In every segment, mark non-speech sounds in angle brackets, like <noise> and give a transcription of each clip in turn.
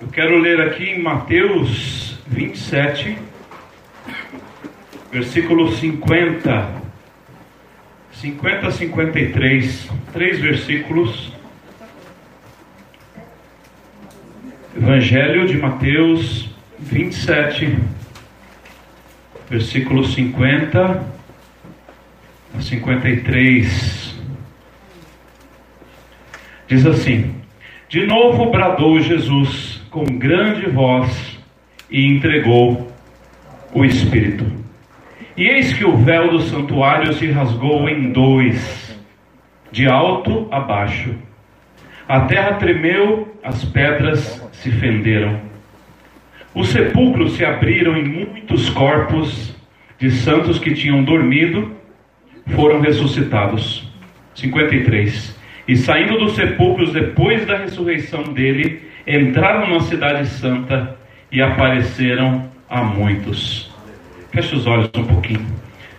Eu quero ler aqui em Mateus 27, versículo 50. 50 a 53, três versículos. Evangelho de Mateus 27, versículo 50 a 53. Diz assim: De novo bradou Jesus com grande voz e entregou o Espírito. E eis que o véu do santuário se rasgou em dois, de alto a baixo. A terra tremeu, as pedras se fenderam. Os sepulcros se abriram e muitos corpos de santos que tinham dormido foram ressuscitados. 53. E saindo dos sepulcros depois da ressurreição dele, entraram na cidade santa e apareceram a muitos. Feche os olhos um pouquinho.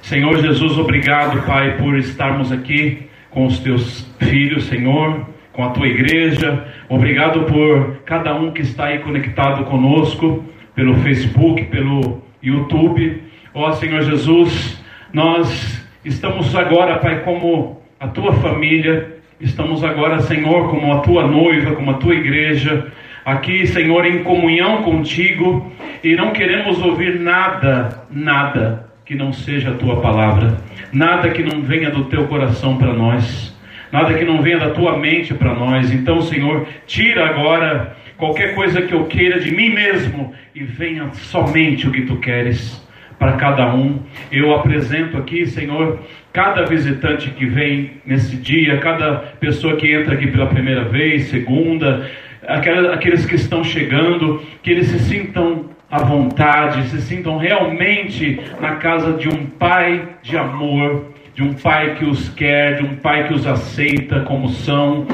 Senhor Jesus, obrigado, Pai, por estarmos aqui com os teus filhos, Senhor, com a tua igreja. Obrigado por cada um que está aí conectado conosco pelo Facebook, pelo YouTube. Ó Senhor Jesus, nós estamos agora, Pai, como a tua família, estamos agora, Senhor, como a tua noiva, como a tua igreja, aqui, Senhor, em comunhão contigo, e não queremos ouvir nada, nada que não seja a tua palavra, nada que não venha do teu coração para nós, nada que não venha da tua mente para nós. Então, Senhor, tira agora qualquer coisa que eu queira de mim mesmo e venha somente o que tu queres para cada um. Eu apresento aqui, Senhor, cada visitante que vem nesse dia, cada pessoa que entra aqui pela primeira vez, segunda, aqueles que estão chegando, que eles se sintam à vontade, se sintam realmente na casa de um pai de amor, de um pai que os quer, de um pai que os aceita como são.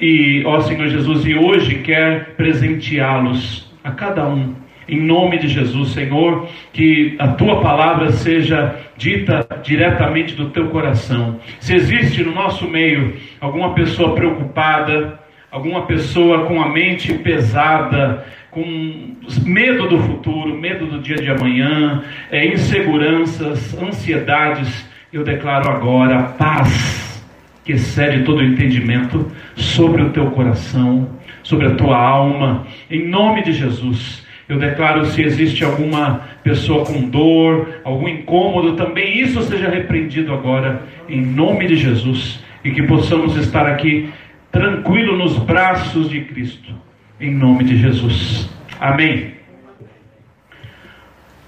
E, ó Senhor Jesus, e hoje quer presenteá-los, a cada um, em nome de Jesus, Senhor, que a tua palavra seja dita diretamente do teu coração. Se existe no nosso meio alguma pessoa preocupada, alguma pessoa com a mente pesada, com medo do futuro, medo do dia de amanhã, é, inseguranças, ansiedades, eu declaro agora paz que excede todo o entendimento sobre o teu coração, sobre a tua alma, em nome de Jesus. Eu declaro se existe alguma pessoa com dor, algum incômodo, também isso seja repreendido agora, em nome de Jesus, e que possamos estar aqui tranquilo nos braços de Cristo, em nome de Jesus. Amém.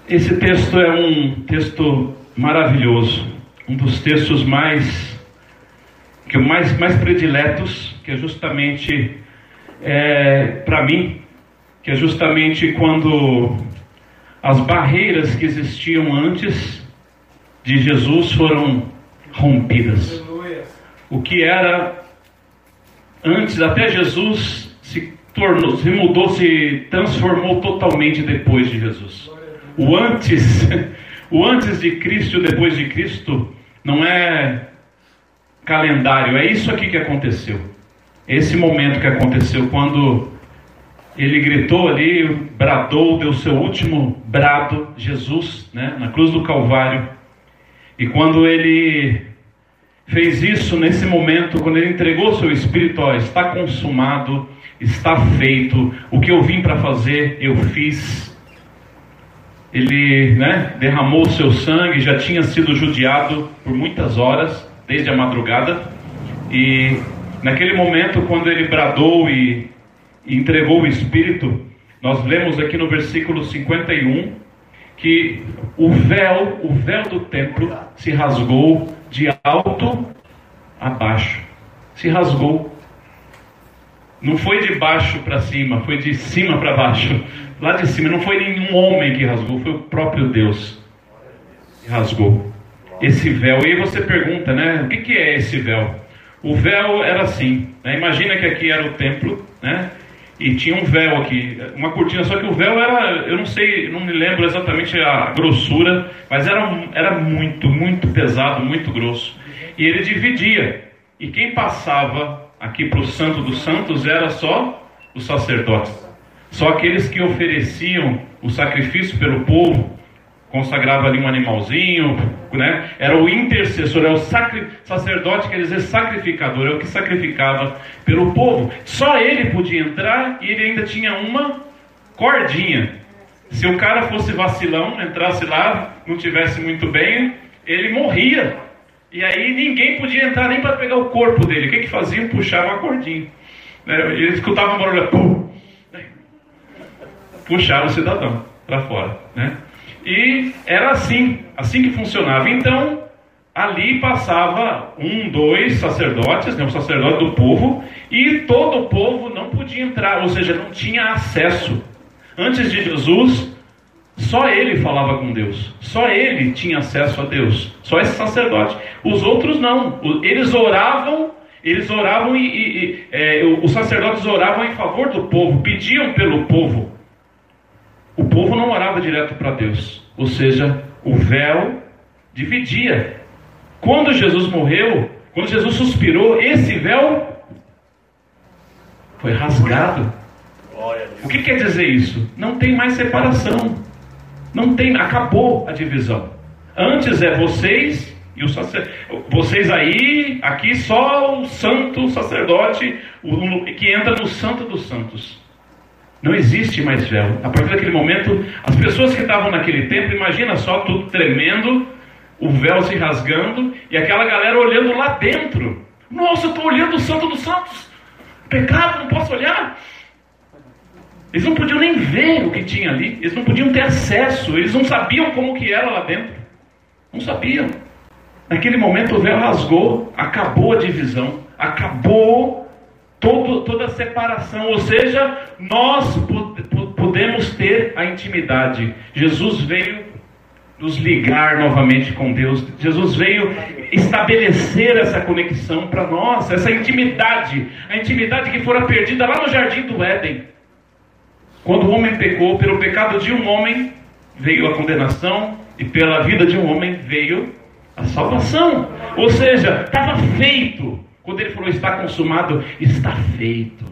Esse texto é um texto maravilhoso, um dos textos mais que mais mais prediletos, que é justamente é, para mim, que é justamente quando as barreiras que existiam antes de Jesus foram rompidas. O que era antes, até Jesus se tornou, se mudou, se transformou totalmente depois de Jesus. O antes, <laughs> o antes de Cristo e o depois de Cristo não é calendário, é isso aqui que aconteceu. Esse momento que aconteceu quando ele gritou ali, bradou, deu seu último brado, Jesus, né, na cruz do Calvário. E quando ele fez isso nesse momento, quando ele entregou seu espírito, ó, está consumado, está feito, o que eu vim para fazer, eu fiz. Ele né, derramou seu sangue, já tinha sido judiado por muitas horas, desde a madrugada, e naquele momento, quando ele bradou e, e entregou o espírito, nós lemos aqui no versículo 51 que o véu, o véu do templo se rasgou de alto a baixo. Se rasgou. Não foi de baixo para cima, foi de cima para baixo. Lá de cima não foi nenhum homem que rasgou, foi o próprio Deus que rasgou esse véu. E aí você pergunta, né? O que, que é esse véu? O véu era assim. Né? Imagina que aqui era o templo, né? E tinha um véu aqui, uma cortina, só que o véu era, eu não sei, não me lembro exatamente a grossura, mas era, era muito, muito pesado, muito grosso. E ele dividia. E quem passava aqui para o Santo dos Santos era só os sacerdotes. Só aqueles que ofereciam o sacrifício pelo povo, consagrava ali um animalzinho, né? Era o intercessor, é o sacri... sacerdote, quer dizer sacrificador, é o que sacrificava pelo povo. Só ele podia entrar e ele ainda tinha uma cordinha. Se o cara fosse vacilão, entrasse lá, não tivesse muito bem, ele morria. E aí ninguém podia entrar nem para pegar o corpo dele. O que que faziam? Puxavam a cordinha. Né? Ele escutava um barulho, pum, puxava o cidadão para fora, né? E era assim, assim que funcionava. Então, ali passava um, dois sacerdotes, né, um sacerdote do povo, e todo o povo não podia entrar, ou seja, não tinha acesso. Antes de Jesus, só ele falava com Deus, só ele tinha acesso a Deus, só esse sacerdote. Os outros não, eles oravam, eles oravam e, e, e é, os sacerdotes oravam em favor do povo, pediam pelo povo. O povo não orava direto para Deus, ou seja, o véu dividia. Quando Jesus morreu, quando Jesus suspirou, esse véu foi rasgado. O que quer dizer isso? Não tem mais separação. Não tem, acabou a divisão. Antes é vocês e o sacerdote. Vocês aí, aqui só o santo sacerdote o, que entra no santo dos santos. Não existe mais véu. A partir daquele momento, as pessoas que estavam naquele templo, imagina só tudo tremendo, o véu se rasgando e aquela galera olhando lá dentro. Nossa, eu estou olhando o Santo dos Santos. Pecado, não posso olhar. Eles não podiam nem ver o que tinha ali. Eles não podiam ter acesso. Eles não sabiam como que era lá dentro. Não sabiam. Naquele momento o véu rasgou, acabou a divisão, acabou todo, toda separação, ou seja, nós podemos ter a intimidade. Jesus veio nos ligar novamente com Deus. Jesus veio estabelecer essa conexão para nós, essa intimidade, a intimidade que fora perdida lá no jardim do Éden. Quando o homem pecou, pelo pecado de um homem veio a condenação e pela vida de um homem veio a salvação. Ou seja, estava feito. Quando ele falou está consumado, está feito.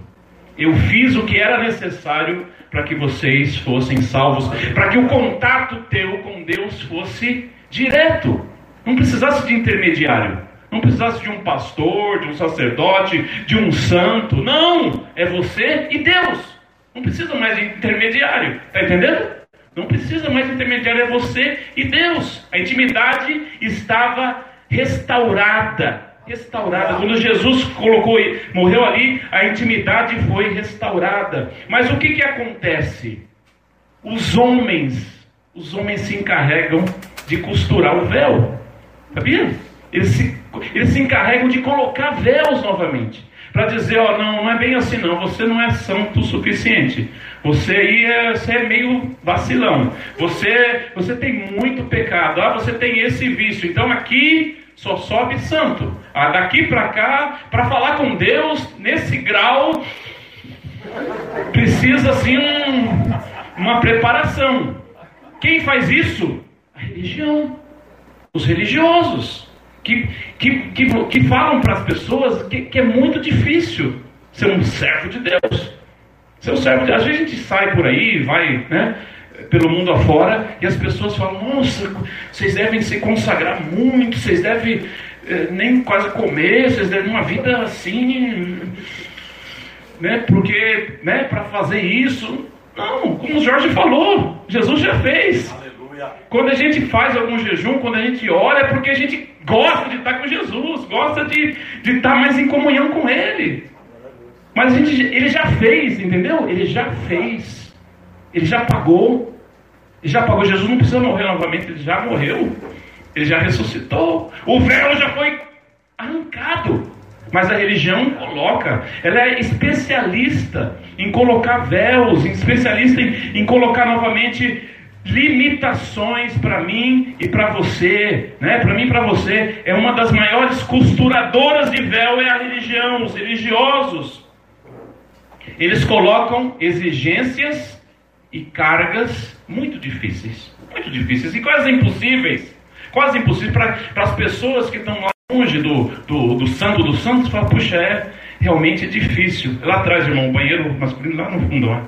Eu fiz o que era necessário para que vocês fossem salvos, para que o contato teu com Deus fosse direto, não precisasse de intermediário, não precisasse de um pastor, de um sacerdote, de um santo. Não, é você e Deus. Não precisa mais de intermediário, está entendendo? Não precisa mais de intermediário, é você e Deus. A intimidade estava restaurada restaurada. Quando Jesus colocou, morreu ali, a intimidade foi restaurada. Mas o que, que acontece? Os homens, os homens se encarregam de costurar o véu. Sabia? Eles se, eles se encarregam de colocar véus novamente. Para dizer, ó, não, não é bem assim não, você não é santo o suficiente. Você aí é, você é meio vacilão. Você, você tem muito pecado. Ah, você tem esse vício. Então aqui só sobe santo. Ah, daqui para cá, para falar com Deus nesse grau, precisa assim um, uma preparação. Quem faz isso? A religião, os religiosos, que, que, que, que falam para as pessoas que, que é muito difícil ser um servo de Deus. Ser um servo de Deus. Às vezes a gente sai por aí, vai, né? Pelo mundo afora e as pessoas falam: Nossa, vocês devem se consagrar muito, vocês devem eh, nem quase comer, vocês devem uma vida assim, né? Porque, né? Para fazer isso, não. Como o Jorge falou, Jesus já fez. Aleluia. Quando a gente faz algum jejum, quando a gente ora, é porque a gente gosta de estar com Jesus, gosta de, de estar mais em comunhão com Ele. Mas a gente, ele já fez, entendeu? Ele já fez. Ele já pagou. Ele já pagou. Jesus não precisa morrer novamente, ele já morreu. Ele já ressuscitou. O véu já foi arrancado. Mas a religião coloca, ela é especialista em colocar véus, especialista em, em colocar novamente limitações para mim e para você, né? Para mim e para você é uma das maiores costuradoras de véu é a religião, os religiosos. Eles colocam exigências e cargas muito difíceis, muito difíceis e quase impossíveis, quase impossíveis para as pessoas que estão lá longe do, do, do santo dos santos, falam, puxa, é realmente difícil. Lá atrás, irmão, o banheiro masculino lá no fundo, ó.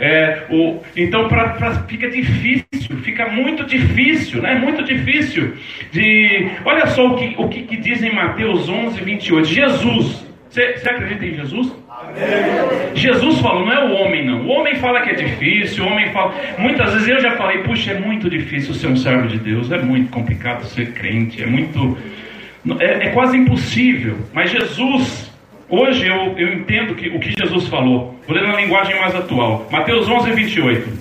É, o, então pra, pra, fica difícil, fica muito difícil, né? Muito difícil. De, olha só o que, o que, que diz em Mateus 11, 28. Jesus, você acredita em Jesus? Jesus falou, não é o homem não. O homem fala que é difícil, o homem fala. Muitas vezes eu já falei, puxa, é muito difícil ser um servo de Deus, é muito complicado ser crente, é muito. É, é quase impossível. Mas Jesus Hoje eu, eu entendo que, o que Jesus falou. Vou ler na linguagem mais atual. Mateus 11, 28.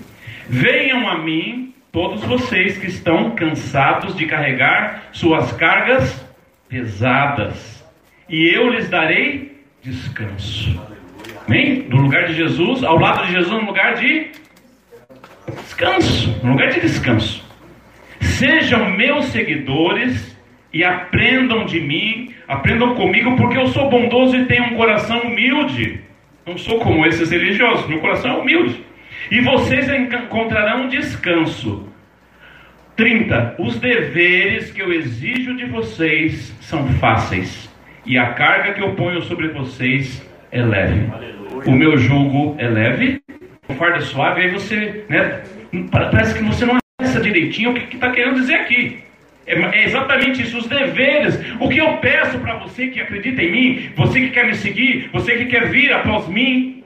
Venham a mim todos vocês que estão cansados de carregar suas cargas pesadas, e eu lhes darei descanso. Amém? No lugar de Jesus, ao lado de Jesus, no lugar de descanso. No lugar de descanso. Sejam meus seguidores e aprendam de mim, aprendam comigo, porque eu sou bondoso e tenho um coração humilde. Não sou como esses religiosos, meu coração é humilde. E vocês encontrarão descanso. 30. Os deveres que eu exijo de vocês são fáceis, e a carga que eu ponho sobre vocês é leve. O meu jugo é leve, o fardo é suave, aí você, né, parece que você não acessa direitinho o que está querendo dizer aqui. É, é exatamente isso, os deveres. O que eu peço para você que acredita em mim, você que quer me seguir, você que quer vir após mim,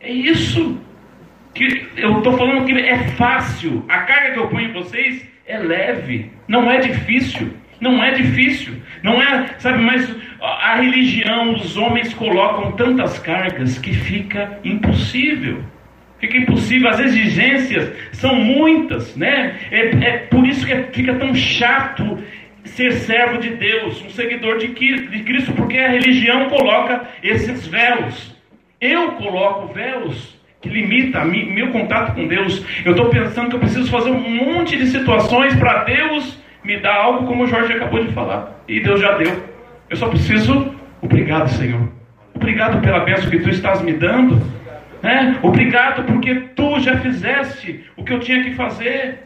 é isso. Que eu estou falando que é fácil. A carga que eu ponho em vocês é leve, não é difícil. Não é difícil, não é, sabe, mas a religião, os homens colocam tantas cargas que fica impossível. Fica impossível, as exigências são muitas, né? É, é por isso que fica tão chato ser servo de Deus, um seguidor de Cristo, porque a religião coloca esses véus. Eu coloco véus que limita meu contato com Deus. Eu estou pensando que eu preciso fazer um monte de situações para Deus me dar algo como o Jorge acabou de falar. E Deus já deu. Eu só preciso, obrigado, Senhor. Obrigado pela bênção que tu estás me dando. Né? Obrigado porque tu já fizeste o que eu tinha que fazer.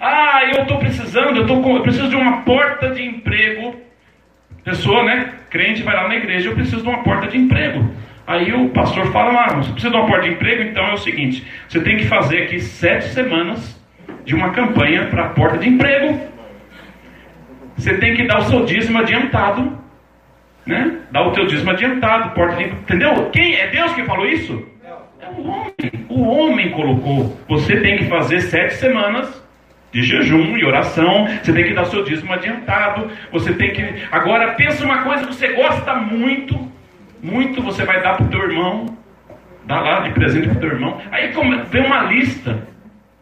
Ah, eu estou precisando, eu, tô com, eu preciso de uma porta de emprego. Pessoa, né? Crente vai lá na igreja, eu preciso de uma porta de emprego. Aí o pastor fala, ah, você precisa de uma porta de emprego, então é o seguinte, você tem que fazer aqui sete semanas de uma campanha para a porta de emprego. Você tem que dar o seu dízimo adiantado, né? Dá o teu dízimo adiantado, porta emprego. Entendeu? Quem é Deus que falou isso? É o homem. O homem colocou. Você tem que fazer sete semanas de jejum e oração. Você tem que dar o seu dízimo adiantado. Você tem que. Agora pensa uma coisa que você gosta muito, muito você vai dar para o teu irmão. Dá lá de presente para o teu irmão. Aí vem uma lista.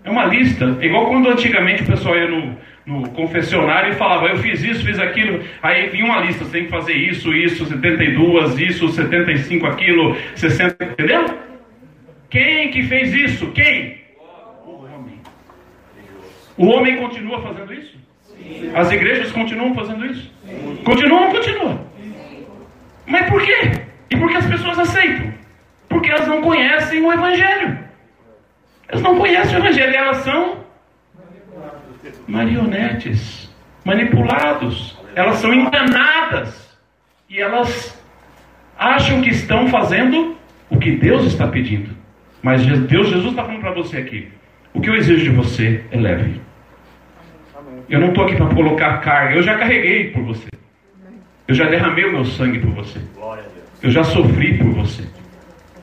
É uma lista. É igual quando antigamente o pessoal ia no, no confessionário e falava, eu fiz isso, fiz aquilo. Aí vinha uma lista, você tem que fazer isso, isso, 72, isso, 75, aquilo, 60, entendeu? Quem que fez isso? Quem? O homem. O homem continua fazendo isso? Sim. As igrejas continuam fazendo isso? Sim. Continuam, continuam. Mas por quê? E por que as pessoas aceitam? Porque elas não conhecem o Evangelho. Elas não conhecem o Evangelho elas são marionetes, manipulados. Elas são enganadas. E elas acham que estão fazendo o que Deus está pedindo. Mas Deus, Jesus está falando para você aqui: o que eu exijo de você é leve. Eu não estou aqui para colocar carga, eu já carreguei por você. Eu já derramei o meu sangue por você. Eu já sofri por você.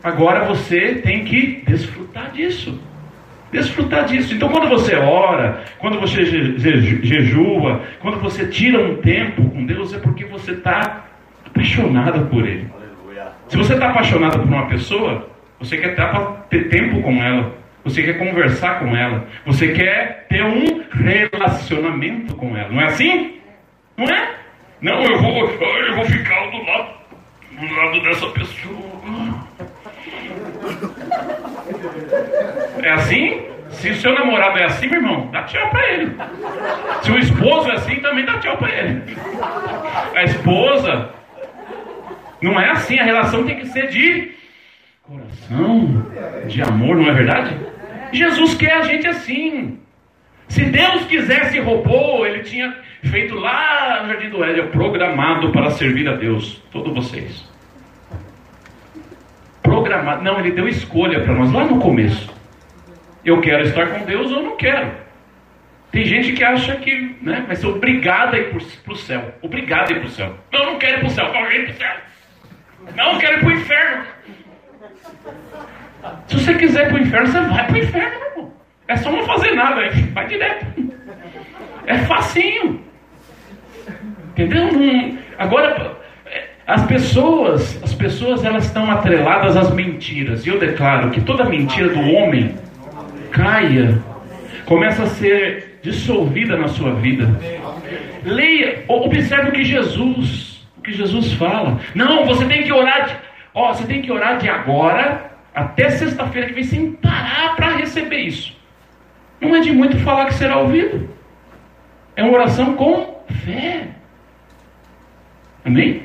Agora você tem que desfrutar disso. Desfrutar disso. Então, quando você ora, quando você jejua, quando você tira um tempo com Deus, é porque você está apaixonada por Ele. Se você está apaixonada por uma pessoa, você quer ter tempo com ela. Você quer conversar com ela. Você quer ter um relacionamento com ela. Não é assim? Não é? Não, eu vou, eu vou ficar do lado, do lado dessa pessoa. É assim? Se o seu namorado é assim, meu irmão, dá tchau para ele. Se o esposo é assim, também dá tchau para ele. A esposa. Não é assim, a relação tem que ser de coração de amor, não é verdade? Jesus quer a gente assim. Se Deus quisesse robô, ele tinha feito lá no Jardim do Éden, programado para servir a Deus, todos vocês. Programado, não, ele deu escolha para nós lá no começo. Eu quero estar com Deus ou não quero. Tem gente que acha que né, vai ser obrigado a ir para o céu. Obrigado a ir para o céu. Não, não quero ir para o céu. Não, eu ir para o céu. Não, quero ir para o inferno. Se você quiser ir para o inferno, você vai para o inferno, meu irmão. É só não fazer nada, vai direto. É facinho. Entendeu? agora, as pessoas, as pessoas elas estão atreladas às mentiras. E eu declaro que toda mentira do homem caia, começa a ser dissolvida na sua vida. Leia, observe o que Jesus, o que Jesus fala. Não, você tem que orar, de, ó, você tem que orar de agora até sexta-feira que vem sem parar para receber isso. Não é de muito falar que será ouvido. É uma oração com fé. Amém?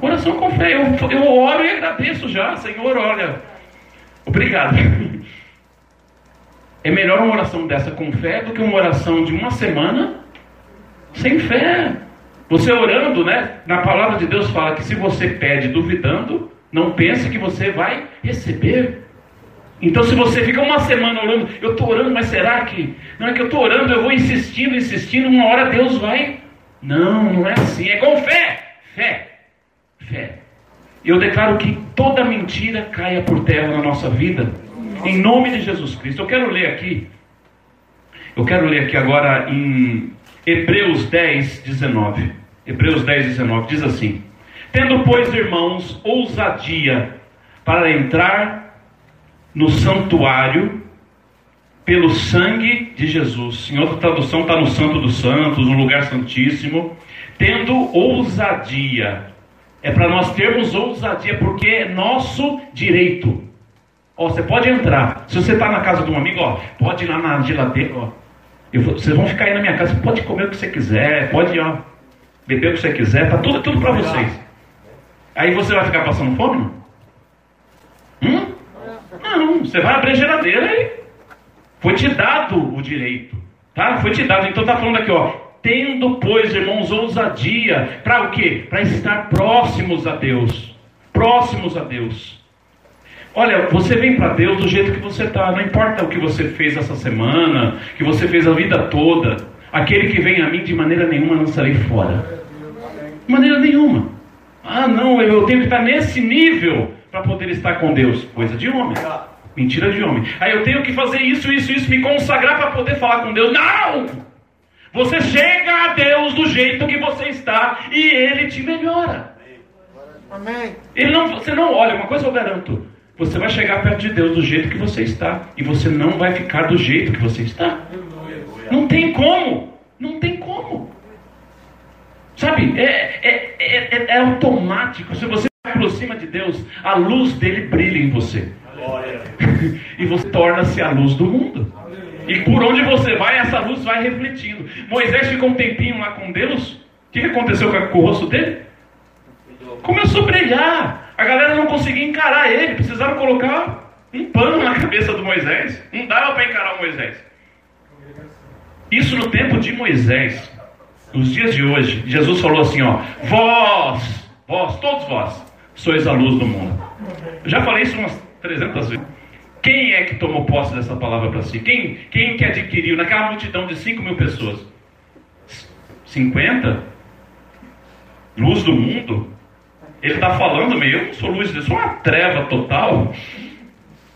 Oração com fé. Eu, eu oro e agradeço já, Senhor, olha. Obrigado. <laughs> É melhor uma oração dessa com fé do que uma oração de uma semana sem fé. Você orando, né? Na palavra de Deus fala que se você pede duvidando, não pense que você vai receber. Então, se você fica uma semana orando, eu estou orando, mas será que? Não é que eu estou orando, eu vou insistindo, insistindo, uma hora Deus vai. Não, não é assim. É com fé. Fé. Fé. Eu declaro que toda mentira caia por terra na nossa vida. Em nome de Jesus Cristo. Eu quero ler aqui. Eu quero ler aqui agora em Hebreus 10, 19. Hebreus 10, 19 diz assim: Tendo, pois, irmãos, ousadia para entrar no santuário pelo sangue de Jesus. Em outra tradução está no Santo dos Santos, no lugar santíssimo. Tendo ousadia é para nós termos ousadia, porque é nosso direito. Ó, você pode entrar. Se você está na casa de um amigo, ó, pode ir lá na geladeira, ó. Eu, vocês vão ficar aí na minha casa, pode comer o que você quiser, pode ó, beber o que você quiser, tá tudo, tudo para vocês. Aí você vai ficar passando fome? Hum? Não, você vai abrir a geladeira e foi te dado o direito, tá? Foi te dado. Então tá falando aqui, ó, Tendo, pois, irmãos, ousadia, para o quê? Para estar próximos a Deus. Próximos a Deus. Olha, você vem para Deus do jeito que você está, não importa o que você fez essa semana, que você fez a vida toda. Aquele que vem a mim de maneira nenhuma não sairei fora. De maneira nenhuma. Ah, não, eu tenho que estar nesse nível para poder estar com Deus. Coisa de homem. Mentira de homem. Aí eu tenho que fazer isso, isso, isso, me consagrar para poder falar com Deus. Não! Você chega a Deus do jeito que você está e Ele te melhora. Amém. Ele não, você não olha, uma coisa eu garanto. Você vai chegar perto de Deus do jeito que você está. E você não vai ficar do jeito que você está. Não tem como. Não tem como. Sabe, é, é, é, é automático. Se você se aproxima de Deus, a luz dele brilha em você. <laughs> e você torna-se a luz do mundo. E por onde você vai, essa luz vai refletindo. Moisés ficou um tempinho lá com Deus. O que aconteceu com o rosto dele? Começou a brilhar. A galera não conseguia encarar ele. Precisaram colocar um pano na <laughs> cabeça do Moisés. Não dava para encarar o Moisés. Isso no tempo de Moisés. Nos dias de hoje, Jesus falou assim: ó, vós, vós, todos vós, sois a luz do mundo. Eu já falei isso umas 300 vezes. Quem é que tomou posse dessa palavra para si? Quem, quem que adquiriu naquela multidão de 5 mil pessoas? 50? Luz do mundo? Ele está falando meio, eu não sou luz, eu sou uma treva total.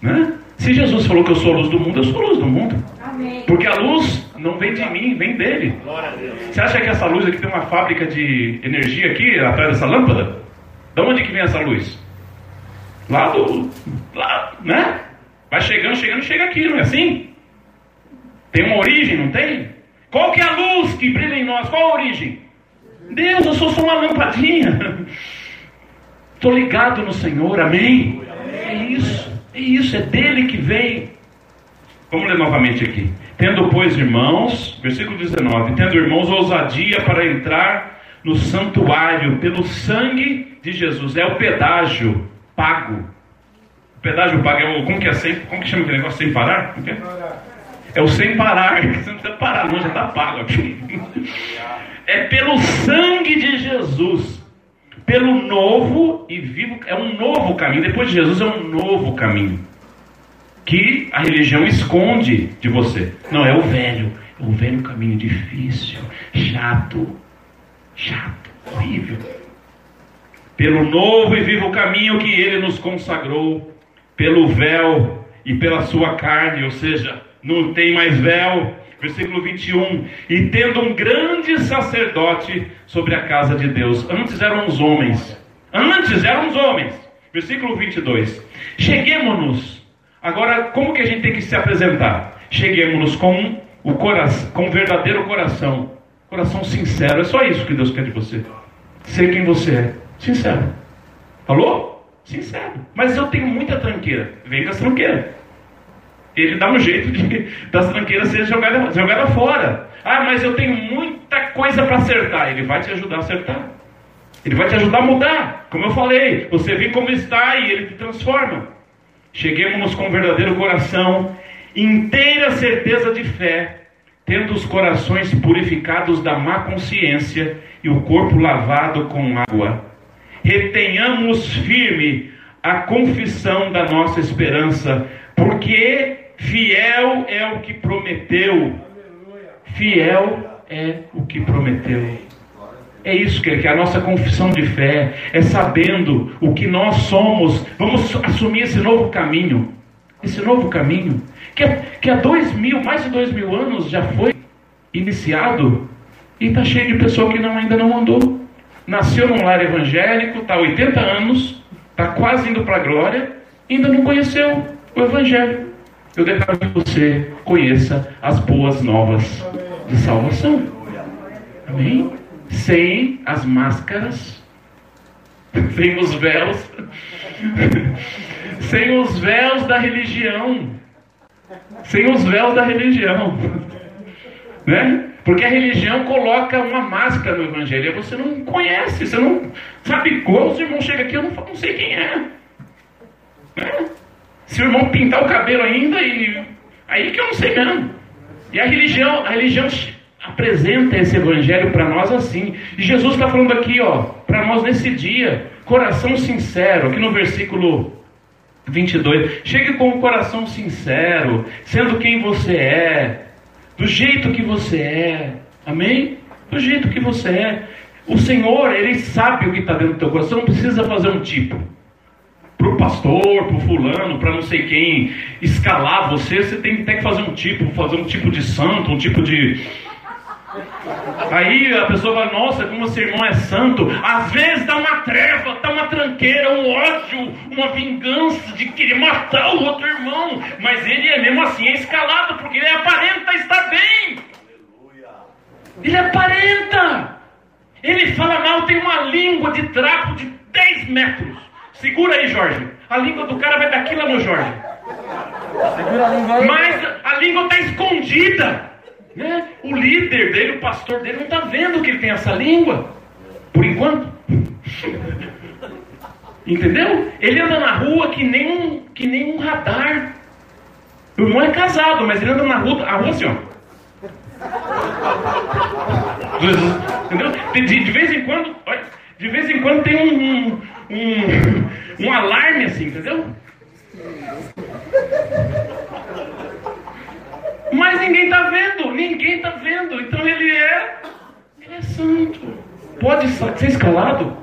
Né? Se Jesus falou que eu sou a luz do mundo, eu sou a luz do mundo. Amém. Porque a luz não vem de mim, vem dele. Você acha que essa luz aqui tem uma fábrica de energia aqui atrás dessa lâmpada? De onde que vem essa luz? Lá do. Lá, né? Vai chegando, chegando, chega aqui, não é assim? Tem uma origem, não tem? Qual que é a luz que brilha em nós? Qual a origem? Deus, eu sou só uma lampadinha. <laughs> Estou ligado no Senhor, amém? É isso, é isso, é dele que vem. Vamos ler novamente aqui. Tendo, pois, irmãos, versículo 19: Tendo, irmãos, ousadia para entrar no santuário pelo sangue de Jesus. É o pedágio pago o pedágio pago é o. Como que é sem. Como que chama aquele negócio sem parar? Como que é? é o sem parar. <laughs> Você não precisa parar, não, já está pago aqui. É pelo sangue de Jesus. Pelo novo e vivo. É um novo caminho. Depois de Jesus é um novo caminho. que a religião esconde de você. Não, é o velho. É o velho caminho difícil, chato, chato, horrível. Pelo novo e vivo caminho que ele nos consagrou, pelo véu e pela sua carne, ou seja, não tem mais véu. Versículo 21. E tendo um grande sacerdote sobre a casa de Deus. Antes eram os homens. Antes eram os homens. Versículo 22. Cheguemos-nos. Agora, como que a gente tem que se apresentar? Cheguemos-nos com o coração, com o verdadeiro coração. Coração sincero. É só isso que Deus quer de você. Ser quem você é. Sincero. Falou? Sincero. Mas eu tenho muita tranqueira. Vem com as tranqueiras. Ele dá um jeito de <laughs> das tranqueiras ser jogada, jogada fora. Ah, mas eu tenho muita coisa para acertar. Ele vai te ajudar a acertar. Ele vai te ajudar a mudar. Como eu falei, você vê como está e ele te transforma. Cheguemos com um verdadeiro coração, inteira certeza de fé, tendo os corações purificados da má consciência e o corpo lavado com água. Retenhamos firme a confissão da nossa esperança, porque fiel é o que prometeu. Fiel é o que prometeu. É isso que é a nossa confissão de fé, é sabendo o que nós somos. Vamos assumir esse novo caminho, esse novo caminho que, que há dois mil, mais de dois mil anos já foi iniciado e está cheio de pessoa que não, ainda não andou. Nasceu num lar evangélico, está 80 anos, está quase indo para a glória, ainda não conheceu o Evangelho. Eu declaro que você conheça as boas novas de salvação. Amém? sem as máscaras, sem os véus, <laughs> sem os véus da religião, sem os véus da religião, <laughs> né? Porque a religião coloca uma máscara no evangelho, você não conhece, você não sabe qual os irmãos chegam aqui, eu não, não sei quem é. Né? Se o irmão pintar o cabelo ainda, e aí que eu não sei mesmo. E a religião, a religião apresenta esse evangelho para nós assim. E Jesus está falando aqui, ó, para nós nesse dia, coração sincero, aqui no versículo 22. Chegue com o coração sincero, sendo quem você é, do jeito que você é. Amém? Do jeito que você é. O Senhor, Ele sabe o que está dentro do teu coração, não precisa fazer um tipo. Pastor, para o fulano, para não sei quem escalar você, você tem, tem que fazer um tipo, fazer um tipo de santo, um tipo de, Aí a pessoa fala, nossa, como esse irmão é santo. Às vezes dá uma treva, dá uma tranqueira, um ódio, uma vingança de querer matar o outro irmão. Mas ele é mesmo assim é escalado, porque ele aparenta estar bem. Ele aparenta. Ele fala mal, tem uma língua de trapo de 10 metros. Segura aí, Jorge. A língua do cara vai daqui lá no Jorge. Mas a língua está escondida. Né? O líder dele, o pastor dele, não está vendo que ele tem essa língua. Por enquanto. Entendeu? Ele anda na rua que nem um, que nem um radar. O irmão é casado, mas ele anda na rua, a rua assim, ó. Entendeu? De, de, vez em quando, de vez em quando tem um, um, um, um alarme assim, entendeu? Mas ninguém está vendo, ninguém está vendo. Então ele é, ele é santo. Pode ser escalado,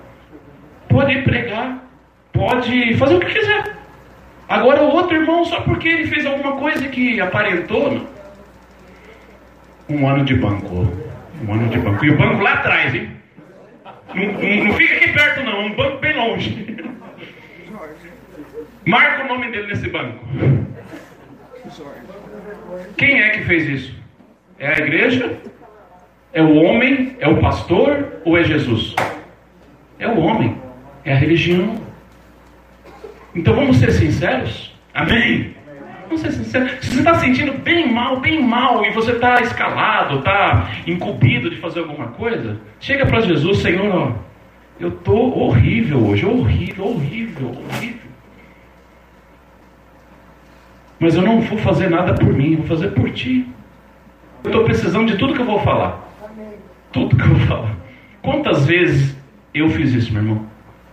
pode pregar, pode fazer o que quiser. Agora o outro irmão, só porque ele fez alguma coisa que aparentou, um ano de banco. Um ano de banco. E o banco lá atrás, hein? Não, fica aqui perto não, um banco bem longe. Marca o nome dele nesse banco. Quem é que fez isso? É a igreja? É o homem? É o pastor? Ou é Jesus? É o homem. É a religião. Então vamos ser sinceros? Amém? Vamos ser sinceros. Se você está sentindo bem mal, bem mal, e você está escalado, está incumbido de fazer alguma coisa, chega para Jesus, Senhor, ó, eu estou horrível hoje, horrível, horrível, horrível. Mas eu não vou fazer nada por mim, vou fazer por ti. Eu estou precisando de tudo que eu vou falar. Tudo que eu vou falar. Quantas vezes eu fiz isso, meu irmão?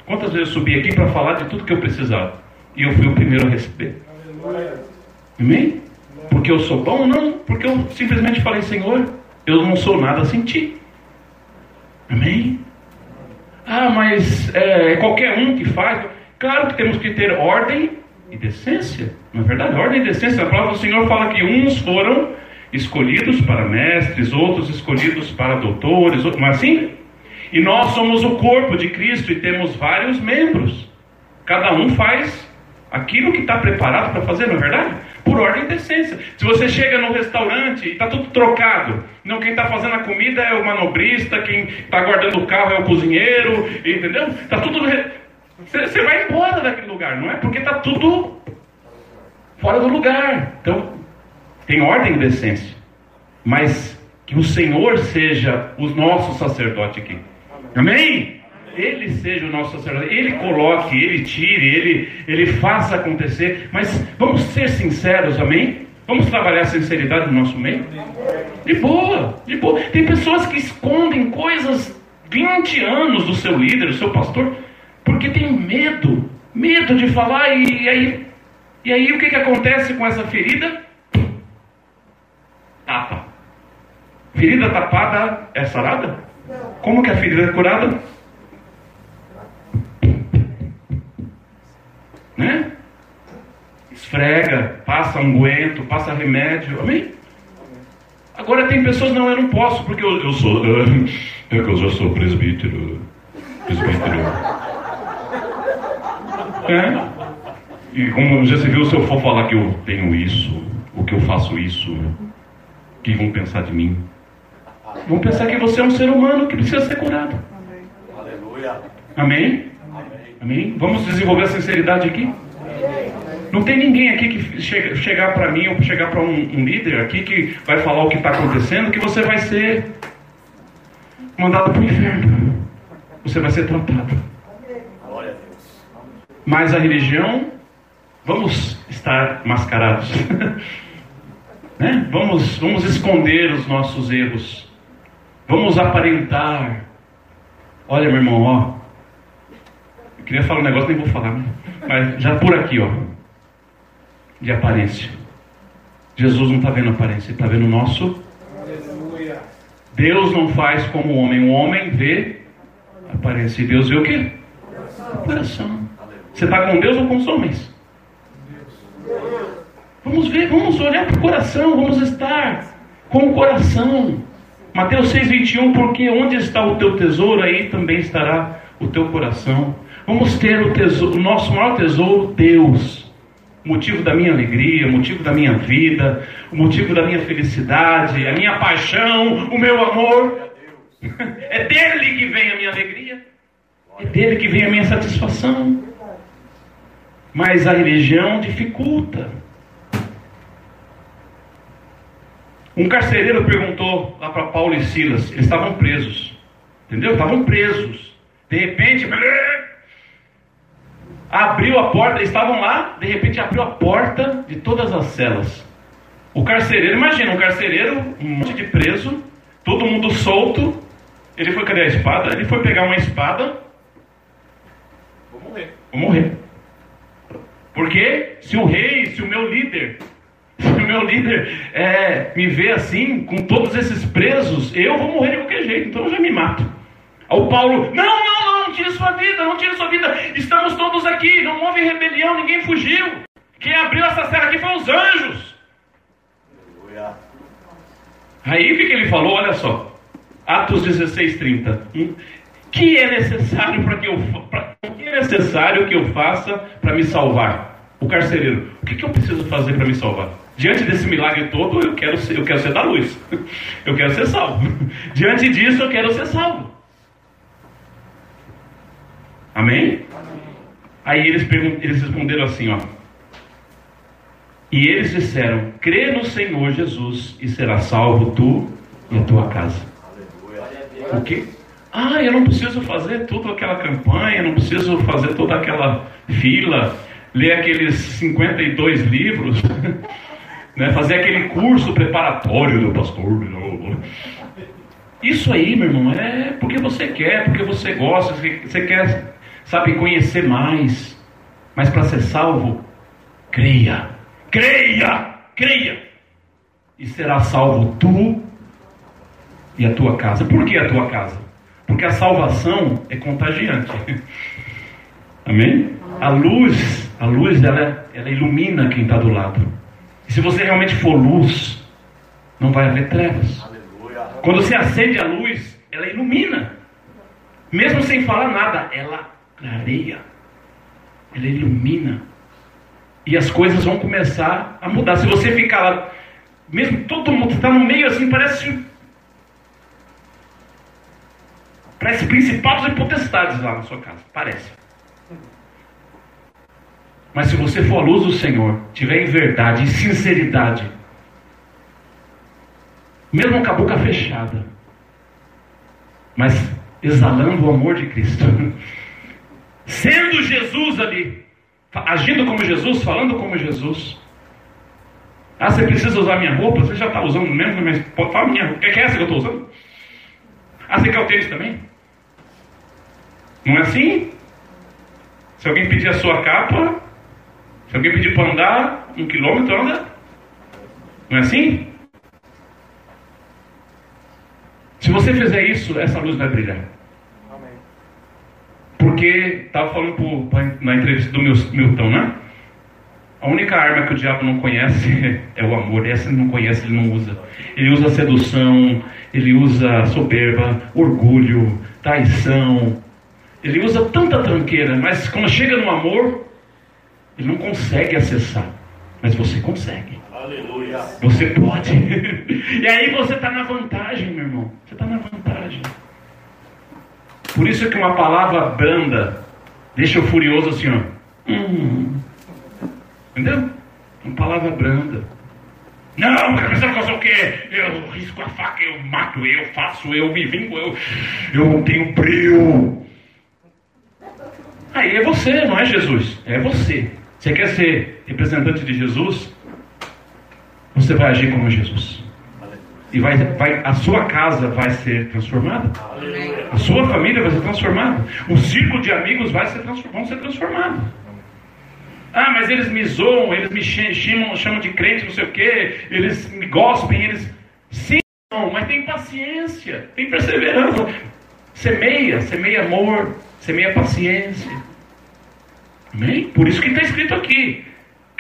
Quantas vezes eu subi aqui para falar de tudo que eu precisava? E eu fui o primeiro a receber. Amém? Porque eu sou bom? Não, porque eu simplesmente falei, Senhor, eu não sou nada sem ti. Amém? Ah, mas é, é qualquer um que faz. Claro que temos que ter ordem e decência. Não é verdade? Ordem e decência. A palavra do Senhor fala que uns foram escolhidos para mestres, outros escolhidos para doutores, outros, mas assim. E nós somos o corpo de Cristo e temos vários membros. Cada um faz aquilo que está preparado para fazer, não é verdade? Por ordem e decência. Se você chega no restaurante e está tudo trocado, não quem está fazendo a comida é o manobrista, quem está guardando o carro é o cozinheiro, entendeu? Está tudo. Você vai embora daquele lugar, não é? Porque está tudo fora do lugar. Então, tem ordem e decência. Mas que o Senhor seja o nosso sacerdote aqui. Amém? Ele seja o nosso sacerdote, Ele coloque, Ele tire, Ele, Ele faça acontecer. Mas vamos ser sinceros, amém? Vamos trabalhar a sinceridade no nosso meio? De boa, de boa. Tem pessoas que escondem coisas 20 anos do seu líder, do seu pastor, porque tem medo, medo de falar, e, aí, e aí o que, que acontece com essa ferida? Tapa. Ferida tapada é sarada? Como que a ferida é curada? Né? Esfrega, passa unguento, passa remédio. Amém? Agora tem pessoas, não, eu não posso, porque eu, eu sou. <laughs> É que eu já sou presbítero. Presbítero. É? E como já se viu, se eu for falar que eu tenho isso, ou que eu faço isso, o que vão pensar de mim? Vão pensar que você é um ser humano que precisa ser curado. Aleluia. Amém? Amém? Vamos desenvolver a sinceridade aqui? Não tem ninguém aqui que chega, chegar para mim ou chegar para um, um, líder aqui que vai falar o que está acontecendo, que você vai ser mandado para o inferno. Você vai ser tratado. Mas a religião, vamos estar mascarados. <laughs> né? vamos, vamos esconder os nossos erros. Vamos aparentar. Olha, meu irmão, ó, eu queria falar um negócio, nem vou falar, né? mas já por aqui, ó, de aparência. Jesus não está vendo aparência, ele está vendo o nosso. Deus não faz como o homem, o homem vê aparência, e Deus vê o quê? O coração. Você está com Deus ou com os homens? Vamos ver, vamos olhar para o coração, vamos estar com o coração. Mateus 6,21, porque onde está o teu tesouro, aí também estará o teu coração. Vamos ter o, tesouro, o nosso maior tesouro, Deus. O motivo da minha alegria, o motivo da minha vida, o motivo da minha felicidade, a minha paixão, o meu amor. <laughs> É dele que vem a minha alegria, é dele que vem a minha satisfação. Mas a religião dificulta. Um carcereiro perguntou lá para Paulo e Silas, eles estavam presos, entendeu? Estavam presos. De repente, abriu a porta, estavam lá, de repente abriu a porta de todas as celas. O carcereiro, imagina, um carcereiro, um monte de preso, todo mundo solto. Ele foi, cadê a espada? Ele foi pegar uma espada. Vou morrer. Vou morrer. Porque se o rei, se o meu líder, <laughs> se o meu líder é, me vê assim, com todos esses presos, eu vou morrer de qualquer jeito, então eu já me mato. O Paulo, não, não, não, não tire sua vida, não tire sua vida. Estamos todos aqui, não houve rebelião, ninguém fugiu. Quem abriu essa serra aqui foi os anjos. Aí o que, ele falou? Olha só. Atos 16, 30. Que é necessário para que eu pra, o que é necessário que eu faça para me salvar? O carcereiro, o que, que eu preciso fazer para me salvar? Diante desse milagre todo, eu quero ser, eu quero ser da luz. <laughs> Eu quero ser salvo. <laughs> Diante disso, eu quero ser salvo. Amém? Aí eles, eles responderam assim, ó. E eles disseram: crê no Senhor Jesus e será salvo tu e a tua casa. O quê? Ah, eu não preciso fazer toda aquela campanha, não preciso fazer toda aquela fila, ler aqueles 52 livros, <laughs> né, fazer aquele curso preparatório do pastor. Isso aí, meu irmão, é porque você quer, porque você gosta, você quer sabe, conhecer mais. Mas para ser salvo, creia. Creia, creia. E será salvo tu e a tua casa. Por que a tua casa? Porque a salvação é contagiante. <laughs> Amém? A luz, a luz ela, ela ilumina quem está do lado. E se você realmente for luz, não vai haver trevas. Quando você acende a luz, ela ilumina. Mesmo sem falar nada, ela clareia. Ela ilumina. E as coisas vão começar a mudar. Se você ficar lá, mesmo todo mundo está no meio assim, parece. Parece principados e potestades lá na sua casa. Parece. Mas se você for a luz do Senhor, tiver em verdade, em sinceridade, mesmo com a boca fechada, mas exalando o amor de Cristo, <laughs> sendo Jesus ali, agindo como Jesus, falando como Jesus. Ah, você precisa usar minha roupa? Você já está usando mesmo, mas falar minha roupa. Que é essa que eu estou usando? Ah, você quer o tênis também? Não é assim? Se alguém pedir a sua capa, se alguém pedir para andar um quilômetro, anda. Não é assim? Se você fizer isso, essa luz vai brilhar. Porque, estava falando pro, na entrevista do Milton, né? A única arma que o diabo não conhece <laughs> é o amor. Essa ele não conhece, ele não usa. Ele usa sedução, ele usa soberba, orgulho, traição. Ele usa tanta tranqueira, mas quando chega no amor, ele não consegue acessar, mas você consegue. Aleluia. Você pode. <laughs> e aí você está na vantagem, meu irmão. Você está na vantagem. Por isso que uma palavra branda deixa o furioso assim, ó. Hum. Entendeu? Uma palavra branda. Não, pensar que sou o quê? Eu risco a faca, eu mato, eu faço, eu me vingo, eu, eu tenho brilho. Aí é você, não é Jesus. É você. Você quer ser representante de Jesus? Você vai agir como Jesus. E vai, vai, a sua casa vai ser transformada. A sua família vai ser transformada. O círculo de amigos vai ser, vão ser transformados. Ah, mas eles me zoam, eles me chamam, chamam de crente, não sei o quê, eles me gospem, eles. Sim, não, mas tem paciência, tem perseverança. Semeia, semeia amor, semeia paciência. Amém? Por isso que está escrito aqui: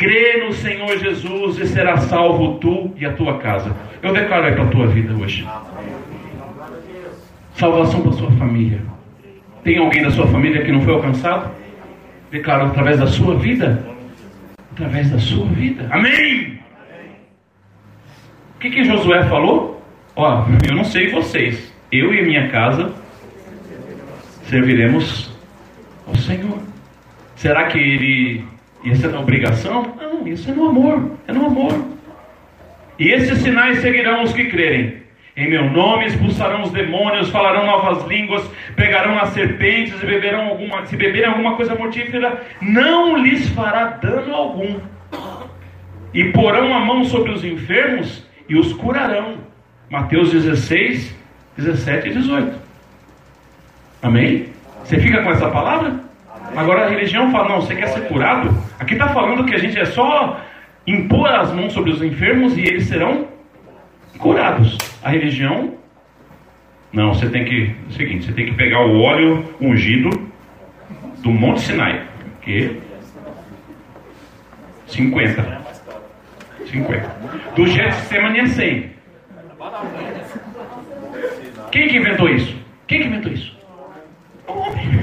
crê no Senhor Jesus e será salvo tu e a tua casa. Eu declaro aí para a tua vida hoje. Salvação para a sua família. Tem alguém da sua família que não foi alcançado? Declaro através da sua vida. Através da sua vida. Amém! O que, que Josué falou? Ó, eu não sei vocês. Eu e minha casa serviremos ao Senhor. Será que ele ia ser na obrigação? Não, isso é no amor, é no amor. E esses sinais seguirão os que crerem. Em meu nome expulsarão os demônios, falarão novas línguas, pegarão as serpentes e beberão alguma, se beberem alguma coisa mortífera, não lhes fará dano algum. E porão a mão sobre os enfermos e os curarão. Mateus 16, 17 e 18. Amém? Você fica com essa palavra? Agora a religião fala, não, você quer ser curado? Aqui está falando que a gente é só impor as mãos sobre os enfermos e eles serão curados. A religião, não, você tem que, é o seguinte, você tem que pegar o óleo ungido do Monte Sinai, que 50. 50. Do Getsemane é 100. Quem que inventou isso? Quem que inventou isso? Homem.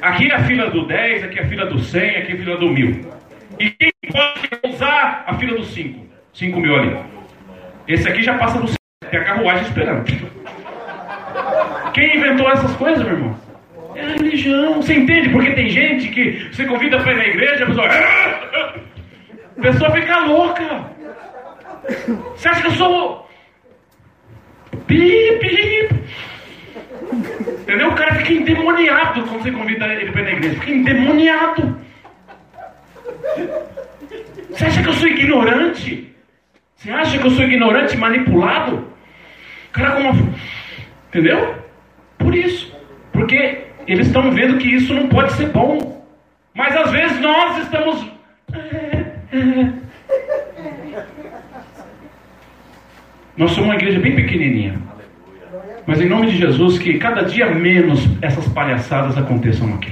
Aqui é a fila do 10, aqui é a fila do 100, aqui é a fila do 1000. E quem pode usar a fila do 5? 5 mil ali. Esse aqui já passa do 100, tem a carruagem esperando. Quem inventou essas coisas, meu irmão? É a religião. Você entende? Porque tem gente que você convida para ir na igreja, a pessoa. A pessoa fica louca. Você acha que eu sou. Pip, pip. Entendeu? O cara fica endemoniado quando você convida ele para ir na igreja. Fica endemoniado. Você acha que eu sou ignorante? Você acha que eu sou ignorante manipulado? O cara como. Entendeu? Por isso. Porque eles estão vendo que isso não pode ser bom. Mas às vezes nós estamos. <laughs> Nós somos uma igreja bem pequenininha. Mas em nome de Jesus, que cada dia menos essas palhaçadas aconteçam aqui.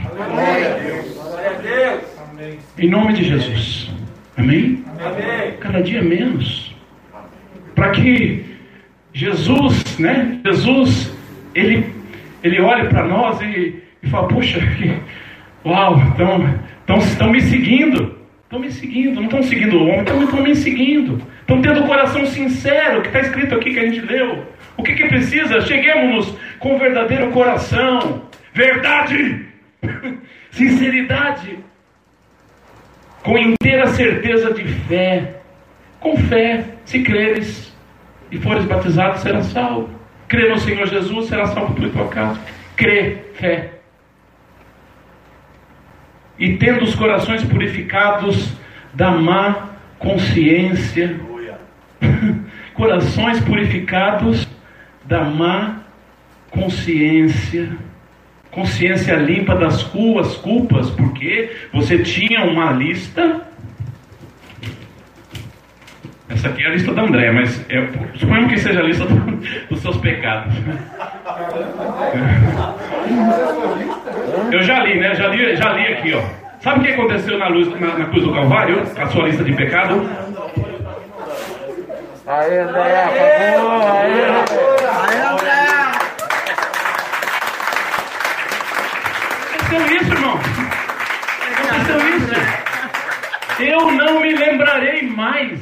Em nome de Jesus. Amém? Cada dia menos. Para que Jesus, né? Jesus, ele, ele olhe para nós e, e fala, puxa, que, uau, estão me seguindo. Estão me seguindo, não estão seguindo o homem, estão me seguindo. Estão tendo o coração sincero, que está escrito aqui que a gente leu. O que, que precisa? Cheguemos-nos com verdadeiro coração, verdade, <laughs> sinceridade, com inteira certeza de fé. Com fé, se creres e fores batizado, será salvo. Crê no Senhor Jesus, será salvo tu e tua casa. Crê, fé. E tendo os corações purificados da má consciência, <laughs> corações purificados da má consciência, consciência limpa das suas culpas, porque você tinha uma lista. Essa aqui é a lista da André, mas é, suponhamos que seja a lista do, dos seus pecados. Eu já li, né? Já li, já li aqui, ó. Sabe o que aconteceu na, luz, na, na cruz do Calvário? A sua lista de pecado? Aí, André, por favor, aí, aí, André. Isso, irmão. Aconteceu isso. Eu não me lembrarei mais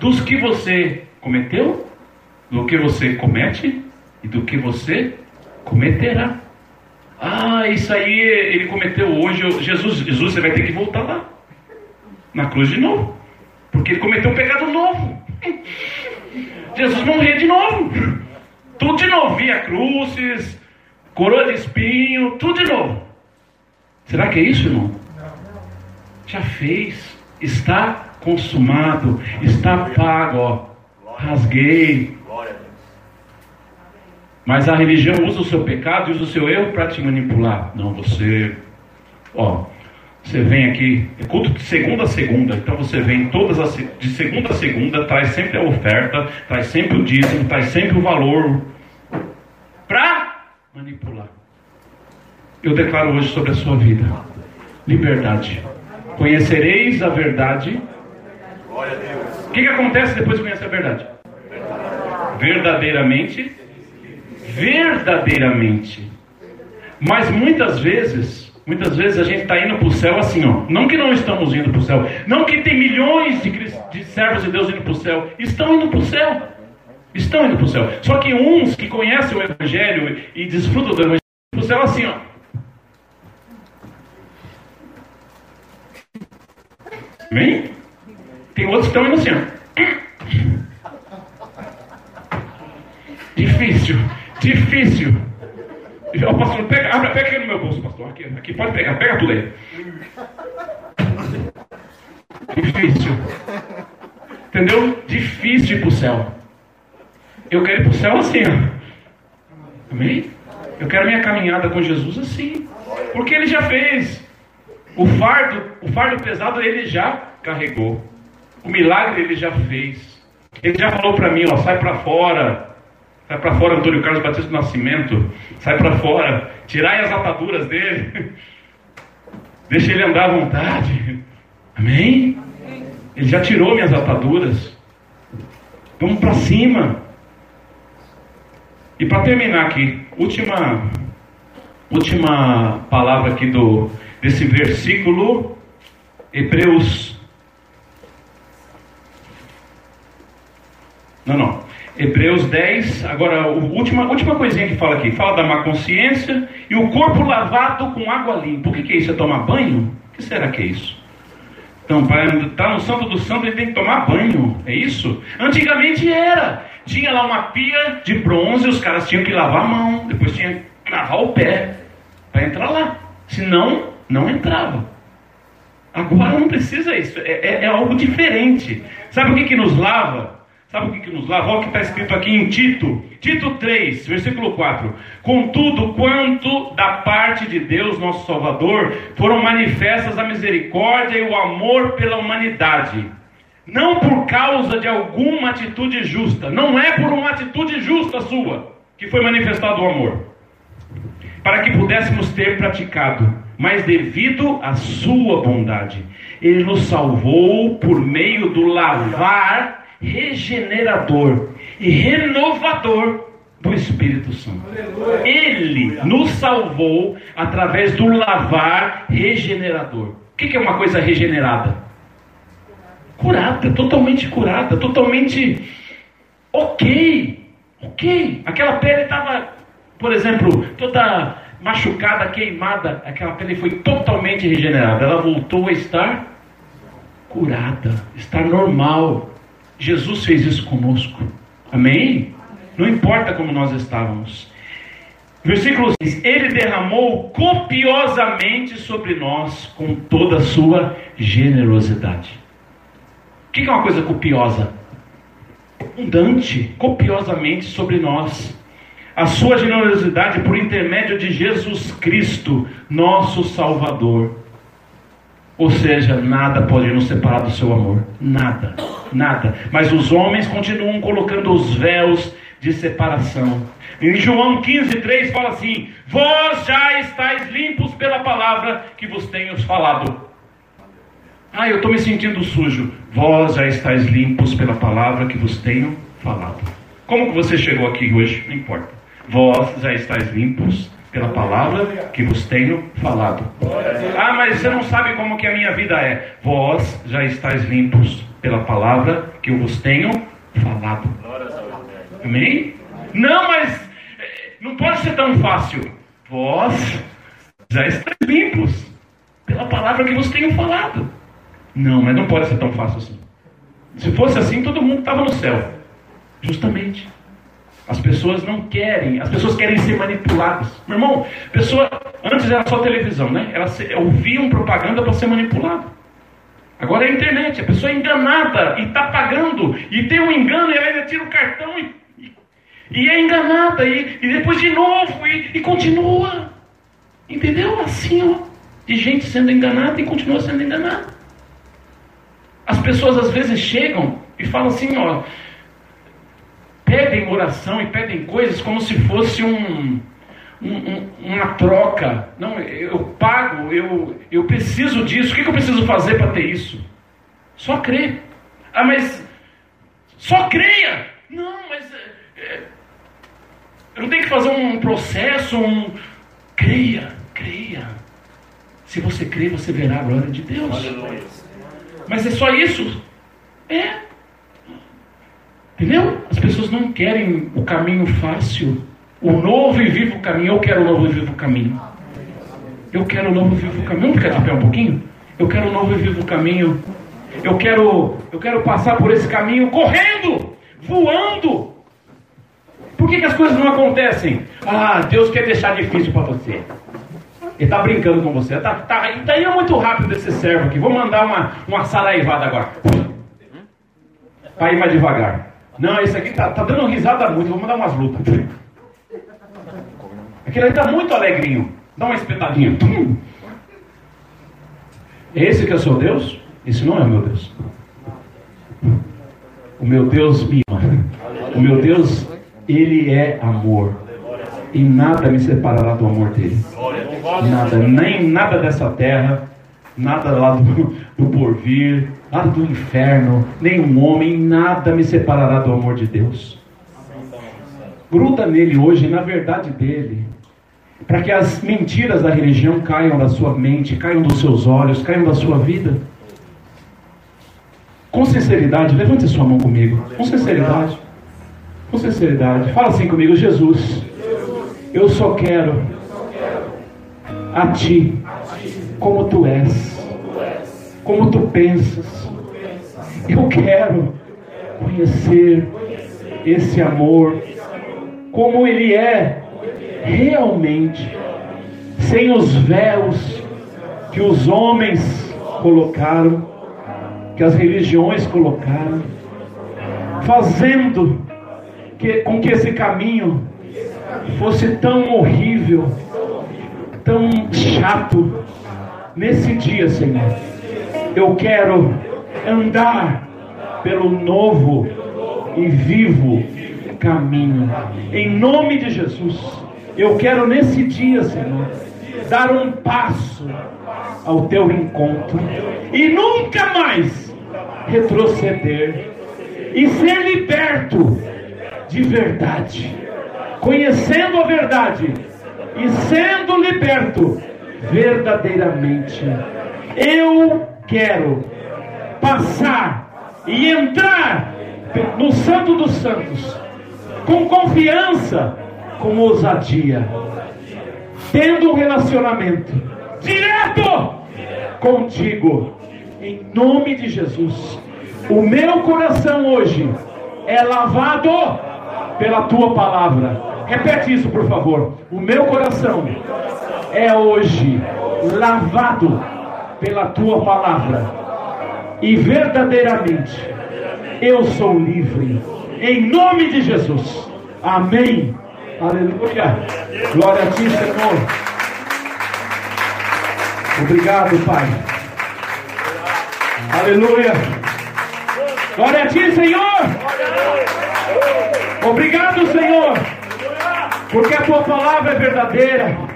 dos que você cometeu, do que você comete e do que você cometerá. Ah, isso aí ele cometeu hoje. Jesus, Jesus, você vai ter que voltar lá. Na cruz de novo. Porque ele cometeu um pecado novo. Jesus morria de novo. Tudo de novo. Via cruzes, coroa de espinho, tudo de novo. Será que é isso, irmão? Já fez. Está consumado. Está pago. Ó. Rasguei. Mas a religião usa o seu pecado e usa o seu erro para te manipular. Não, você. Ó, você vem aqui, é culto de segunda a segunda, então você vem todas as, de segunda a segunda, traz sempre a oferta, traz sempre o dízimo, traz sempre o valor para manipular. Eu declaro hoje sobre a sua vida liberdade. Conhecereis a verdade. O que, que acontece depois de conhecer a verdade? Verdadeiramente. Verdadeiramente. Mas muitas vezes Muitas vezes a gente está indo para o céu assim, ó. Não que não estamos indo para o céu. Não que tem milhões de, de servos de Deus indo para o céu. Estão indo para o céu. Estão indo para o céu. Só que uns que conhecem o Evangelho e desfrutam do Evangelho para o céu assim, ó. Amém? Tem outros que estão indo assim, ó. Difícil, difícil. O pastor, pega, abre, pega aqui no meu bolso, pastor. Aqui, aqui, pode pegar, pega tudo aí. Difícil. Entendeu? Difícil ir para o céu. Eu quero ir para o céu assim, ó. Amém? Eu quero minha caminhada com Jesus assim. Porque ele já fez. O fardo, o fardo pesado ele já carregou. O milagre ele já fez. Ele já falou para mim, ó, sai para fora. Sai para fora, Antônio Carlos Batista do Nascimento. Sai para fora. Tirai as ataduras dele. <laughs> Deixa ele andar à vontade. Amém? Ele já tirou minhas ataduras. Vamos para cima. E para terminar aqui, última, última palavra aqui do, desse versículo, Hebreus. Não, não. Hebreus 10, agora a última, última coisinha que fala aqui, fala da má consciência e o corpo lavado com água limpa. O que, que é isso? É tomar banho? O que será que é isso? Então, para estar no santo do santo, ele tem que tomar banho, é isso? Antigamente era. Tinha lá uma pia de bronze, os caras tinham que lavar a mão, depois tinha que lavar o pé para entrar lá. Senão, não entrava. Agora não precisa isso, é, é, é algo diferente. Sabe o que, que nos lava? Sabe o que, que nos lava? Olha o que está escrito aqui em Tito, Tito 3, versículo 4. Contudo, quanto da parte de Deus, nosso Salvador, foram manifestas a misericórdia e o amor pela humanidade. Não por causa de alguma atitude justa, não é por uma atitude justa sua que foi manifestado o amor, para que pudéssemos ter praticado, mas devido à sua bondade. Ele nos salvou por meio do lavar regenerador e renovador do Espírito Santo. Ele nos salvou através do lavar regenerador. O que é uma coisa regenerada? Curada, totalmente curada, totalmente ok, ok. Aquela pele estava, por exemplo, toda machucada, queimada, aquela pele foi totalmente regenerada. Ela voltou a estar curada, estar normal. Jesus fez isso conosco. Amém? Não importa como nós estávamos. Versículo 6: Ele derramou copiosamente sobre nós com toda a sua generosidade. O que é uma coisa copiosa? Abundante, copiosamente sobre nós. A sua generosidade por intermédio de Jesus Cristo, nosso Salvador. Ou seja, nada pode nos separar do seu amor. Nada nada. Mas os homens continuam colocando os véus de separação. Em João 15, 3 fala assim: Vós já estáis limpos pela palavra que vos tenho falado. Ah, eu estou me sentindo sujo. Vós já estáis limpos pela palavra que vos tenho falado. Como que você chegou aqui hoje? Não importa. Vós já estáis limpos pela palavra que vos tenho falado. Ah, mas você não sabe como que a minha vida é. Vós já estáis limpos pela palavra que eu vos tenho falado. Amém? Não, mas eh, não pode ser tão fácil. Vós já estáis limpos pela palavra que vos tenho falado. Não, mas não pode ser tão fácil assim. Se fosse assim, todo mundo estava no céu. Justamente. As pessoas não querem, as pessoas querem ser manipuladas. Meu irmão, pessoa, antes era só televisão, né? Elas ouviam propaganda para ser manipulado. Agora é a internet, a pessoa é enganada e está pagando, e tem um engano, e ela ainda tira o cartão e, e, e é enganada, e, e, depois de novo, e continua. Entendeu? Assim, ó, de gente sendo enganada e continua sendo enganada. As pessoas às vezes chegam e falam assim, ó, pedem oração e pedem coisas como se fosse um, um, uma troca. Não, eu pago, eu, eu preciso disso. O que, eu preciso fazer para ter isso? Só crer. Ah, mas só creia. Não, mas é, eu não tenho que fazer um processo, um. Creia, creia. Se você crer, você verá a glória de Deus. Aleluia. Mas é só isso? É. Entendeu? As pessoas não querem o caminho fácil. O novo e vivo caminho. Eu quero o novo e vivo caminho. Eu quero o novo e vivo caminho. Vamos ficar de pé um pouquinho? Eu quero o novo e vivo caminho. Eu quero, eu quero passar por esse caminho correndo, voando. Por que, que as coisas não acontecem? Ah, Deus quer deixar difícil para você. Ele está brincando com você. Tá, tá, tá indo muito rápido esse servo aqui. Vou mandar uma, uma saraivada agora. Para ir mais devagar. Não, esse aqui tá, tá dando risada muito. Vou mandar umas lutas. Aquele ali está muito alegrinho. Dá uma espetadinha. Esse que é o seu Deus? Esse não é o meu Deus. O meu Deus me ama. O meu Deus, Ele é amor. E nada me separará do amor dele. Nada, nem nada dessa terra, nada lá do, do porvir, nada do inferno, nenhum homem, nada me separará do amor de Deus. Gruda nele hoje, na verdade dele para que as mentiras da religião caiam da sua mente, caiam dos seus olhos, caiam da sua vida. Com sinceridade, levante sua mão comigo. Com sinceridade. Com sinceridade. Fala assim comigo, Jesus. Eu só quero a ti como tu és, como tu pensas. Eu quero conhecer esse amor como ele é realmente, sem os véus que os homens colocaram, que as religiões colocaram, fazendo que, com que esse caminho fosse tão horrível, tão chato. Nesse dia, Senhor, eu quero andar pelo novo e vivo caminho. Em nome de Jesus, eu quero nesse dia, Senhor, dar um passo ao teu encontro e nunca mais retroceder e ser liberto de verdade, conhecendo a verdade e sendo liberto verdadeiramente. Eu quero passar e entrar no Santo dos Santos com confiança, com ousadia, tendo um relacionamento direto contigo, em nome de Jesus. O meu coração hoje é lavado pela tua palavra. Repete isso, por favor. O meu coração é hoje lavado pela tua palavra. E verdadeiramente eu sou livre. Em nome de Jesus. Amém. Aleluia. Glória a ti, Senhor. Obrigado, Pai. Aleluia. Glória a ti, Senhor. Obrigado, Senhor. Porque a tua palavra é verdadeira.